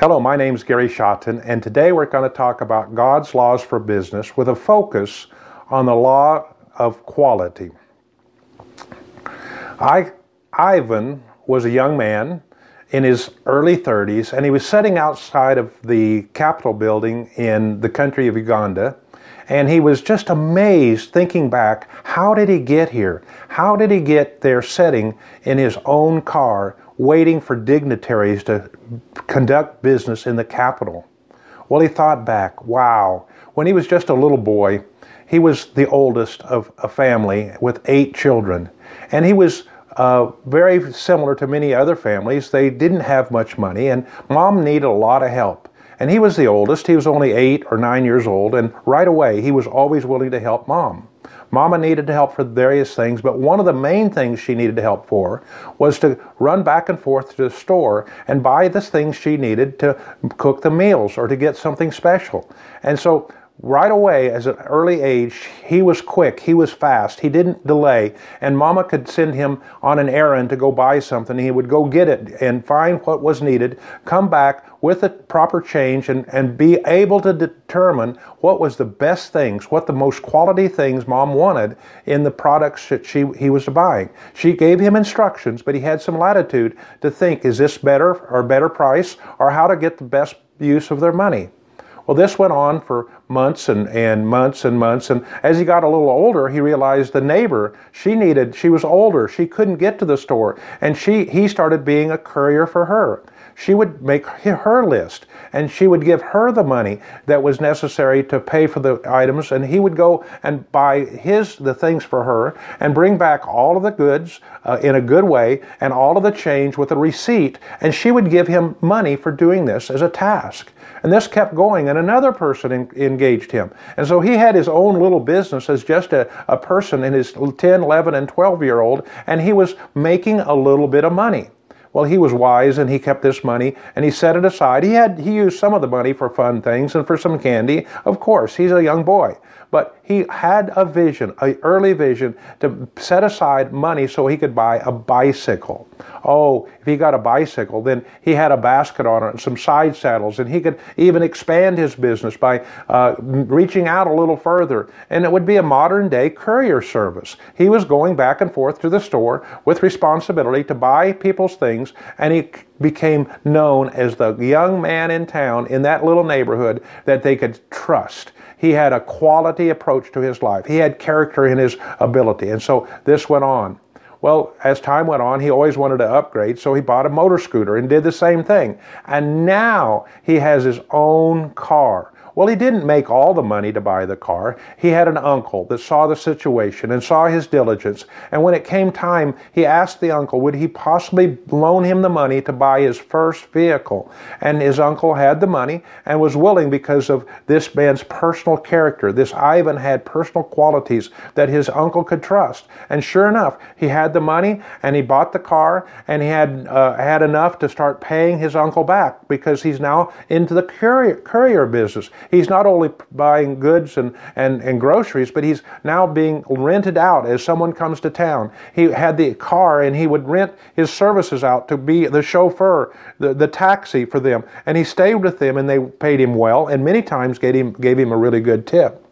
Hello, my name is Gary Schotten, and today we're going to talk about God's laws for business with a focus on the law of quality. I, Ivan was a young man in his early 30s, and he was sitting outside of the Capitol building in the country of Uganda. And he was just amazed thinking back, how did he get here? How did he get there sitting in his own car waiting for dignitaries to conduct business in the capital? Well, he thought back, wow, when he was just a little boy, he was the oldest of a family with eight children. And he was uh, very similar to many other families. They didn't have much money, and mom needed a lot of help. And he was the oldest. He was only eight or nine years old, and right away he was always willing to help mom. Mama needed to help for various things, but one of the main things she needed to help for was to run back and forth to the store and buy the things she needed to cook the meals or to get something special. And so right away, as an early age, he was quick, he was fast, he didn't delay, and Mama could send him on an errand to go buy something. He would go get it and find what was needed, come back with the proper change, and, and be able to determine what was the best things, what the most quality things Mom wanted in the products that she he was buying. She gave him instructions, but he had some latitude to think: is this better or better price, or how to get the best use of their money. Well, this went on for months and, and months and months. And as he got a little older, he realized the neighbor, she needed, she was older. She couldn't get to the store. And she, he started being a courier for her. She would make her list and she would give her the money that was necessary to pay for the items and he would go and buy his the things for her and bring back all of the goods uh, in a good way and all of the change with a receipt and she would give him money for doing this as a task and this kept going, and another person in, engaged him. And so he had his own little business as just a, a person in his 10, 11, and 12 year old, and he was making a little bit of money. Well, he was wise and he kept this money and he set it aside. He had he used some of the money for fun things and for some candy. Of course, he's a young boy. But he had a vision, an early vision to set aside money so he could buy a bicycle. Oh, if he got a bicycle, then he had a basket on it and some side saddles, and he could even expand his business by uh, reaching out a little further. And it would be a modern day courier service. He was going back and forth to the store with responsibility to buy people's things, and he became known as the young man in town in that little neighborhood that they could trust. He had a quality approach to his life. He had character in his ability. And so this went on. Well, as time went on, he always wanted to upgrade, so he bought a motor scooter and did the same thing. And now he has his own car. Well, he didn't make all the money to buy the car. He had an uncle that saw the situation and saw his diligence. And when it came time, he asked the uncle, would he possibly loan him the money to buy his first vehicle? And his uncle had the money and was willing because of this man's personal character. This Ivan had personal qualities that his uncle could trust. And sure enough, he had the money and he bought the car and he had, uh, had enough to start paying his uncle back because he's now into the courier, courier business. He's not only buying goods and, and, and groceries, but he's now being rented out as someone comes to town. He had the car and he would rent his services out to be the chauffeur, the, the taxi for them. And he stayed with them and they paid him well and many times gave him, gave him a really good tip.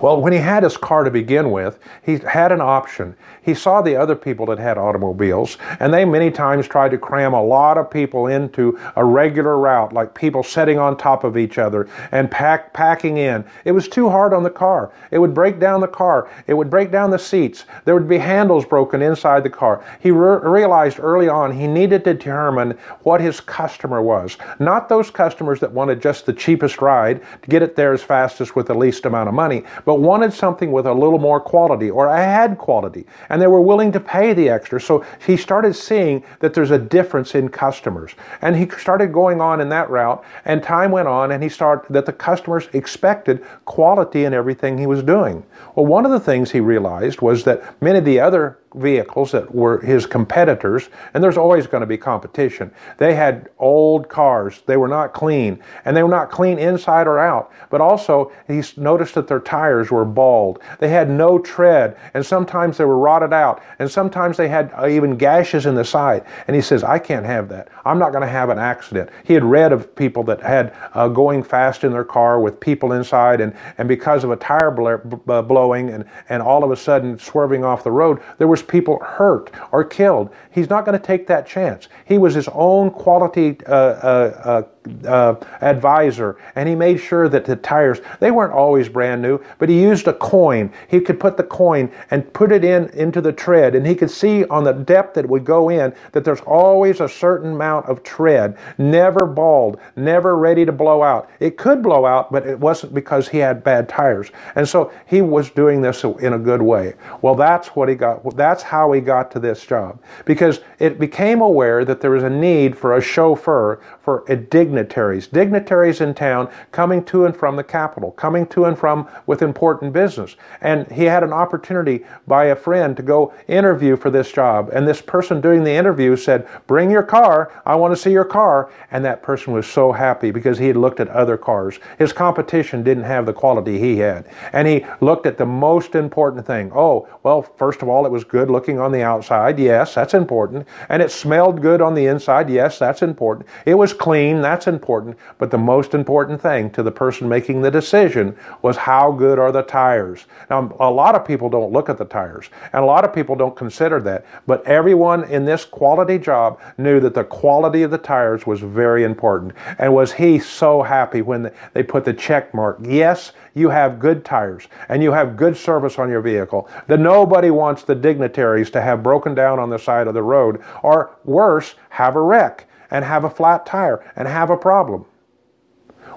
Well, when he had his car to begin with, he had an option. He saw the other people that had automobiles, and they many times tried to cram a lot of people into a regular route, like people sitting on top of each other and pack, packing in. It was too hard on the car. It would break down the car. It would break down the seats. There would be handles broken inside the car. He re- realized early on he needed to determine what his customer was. Not those customers that wanted just the cheapest ride to get it there as fast as with the least amount of money but wanted something with a little more quality or I had quality and they were willing to pay the extra. So he started seeing that there's a difference in customers. And he started going on in that route and time went on and he started that the customers expected quality in everything he was doing. Well, one of the things he realized was that many of the other vehicles that were his competitors, and there's always going to be competition. They had old cars, they were not clean, and they were not clean inside or out. But also, he noticed that their tires were bald. They had no tread, and sometimes they were rotted out, and sometimes they had uh, even gashes in the side. And he says, I can't have that. I'm not going to have an accident. He had read of people that had uh, going fast in their car with people inside, and, and because of a tire blowing and, and all of a sudden swerving off the road, there was people hurt or killed. He's not going to take that chance. He was his own quality uh, uh, uh advisor and he made sure that the tires they weren't always brand new but he used a coin. He could put the coin and put it in into the tread and he could see on the depth that would go in that there's always a certain amount of tread never bald never ready to blow out. It could blow out but it wasn't because he had bad tires. And so he was doing this in a good way. Well that's what he got that's how he got to this job because it became aware that there was a need for a chauffeur for a dig dignitaries, dignitaries in town coming to and from the capital, coming to and from with important business. And he had an opportunity by a friend to go interview for this job. And this person doing the interview said, Bring your car. I want to see your car. And that person was so happy because he had looked at other cars. His competition didn't have the quality he had. And he looked at the most important thing. Oh, well, first of all, it was good looking on the outside. Yes, that's important. And it smelled good on the inside. Yes, that's important. It was clean. That's that's important, but the most important thing to the person making the decision was how good are the tires. Now, a lot of people don't look at the tires, and a lot of people don't consider that, but everyone in this quality job knew that the quality of the tires was very important. And was he so happy when they put the check mark? Yes, you have good tires and you have good service on your vehicle. That nobody wants the dignitaries to have broken down on the side of the road or worse, have a wreck and have a flat tire and have a problem.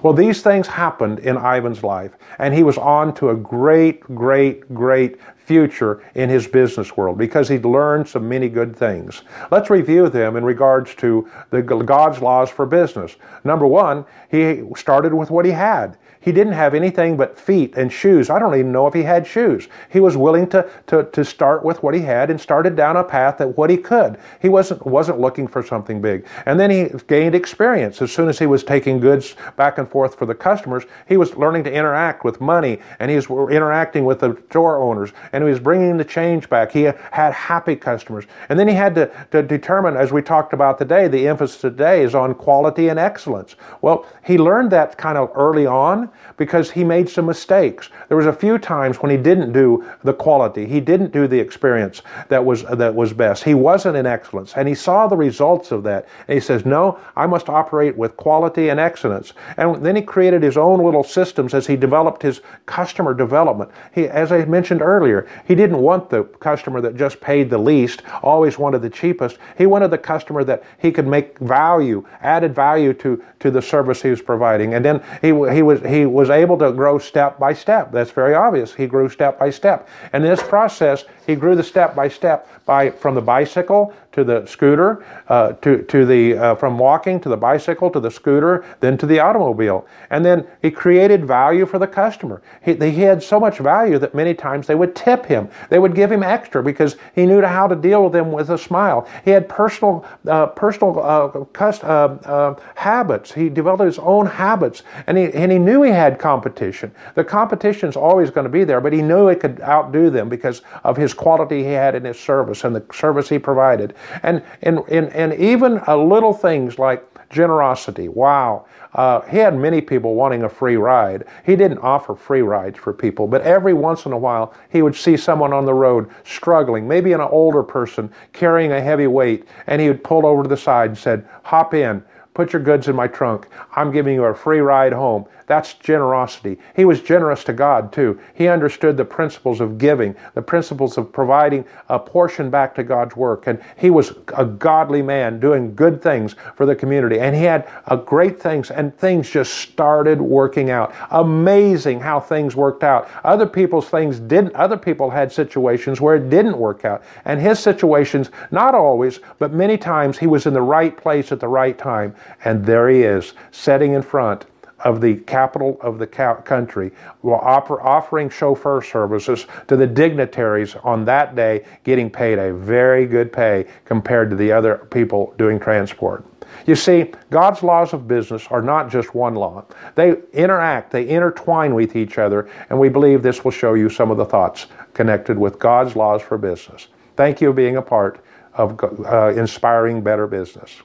Well, these things happened in Ivan's life, and he was on to a great, great, great future in his business world because he'd learned so many good things. Let's review them in regards to the God's laws for business. Number one, he started with what he had. He didn't have anything but feet and shoes. I don't even know if he had shoes. He was willing to, to, to start with what he had and started down a path at what he could. He wasn't, wasn't looking for something big. And then he gained experience. As soon as he was taking goods back and forth for the customers, he was learning to interact with money and he was interacting with the store owners and he was bringing the change back. He had happy customers. And then he had to, to determine, as we talked about today, the emphasis today is on quality and excellence. Well, he learned that kind of early on because he made some mistakes. There was a few times when he didn't do the quality, he didn't do the experience that was that was best. He wasn't in excellence, and he saw the results of that. And he says, "No, I must operate with quality and excellence." And then he created his own little systems as he developed his customer development. He, as I mentioned earlier, he didn't want the customer that just paid the least, always wanted the cheapest. He wanted the customer that he could make value, added value to to the service he was providing. And then he he was he was able to grow step by step. That's very obvious. He grew step by step. And in this process, he grew the step by step by from the bicycle to the scooter, uh, to, to the, uh, from walking to the bicycle to the scooter, then to the automobile. And then he created value for the customer. He, he had so much value that many times they would tip him. They would give him extra because he knew how to deal with them with a smile. He had personal, uh, personal uh, cust- uh, uh, habits. He developed his own habits. And he, and he knew he had competition. The competition's always going to be there, but he knew he could outdo them because of his quality he had in his service and the service he provided. And, and, and, and even little things like generosity. Wow. Uh, he had many people wanting a free ride. He didn't offer free rides for people, but every once in a while he would see someone on the road struggling, maybe an older person carrying a heavy weight, and he would pull over to the side and said, Hop in. Put your goods in my trunk. I'm giving you a free ride home. That's generosity. He was generous to God too. He understood the principles of giving, the principles of providing a portion back to God's work. And he was a godly man doing good things for the community. And he had a great things, and things just started working out. Amazing how things worked out. Other people's things didn't, other people had situations where it didn't work out. And his situations, not always, but many times, he was in the right place at the right time. And there he is, setting in front of the capital of the country were offering chauffeur services to the dignitaries on that day, getting paid a very good pay compared to the other people doing transport. You see, God's laws of business are not just one law. They interact, they intertwine with each other, and we believe this will show you some of the thoughts connected with God's laws for business. Thank you for being a part of uh, inspiring better business.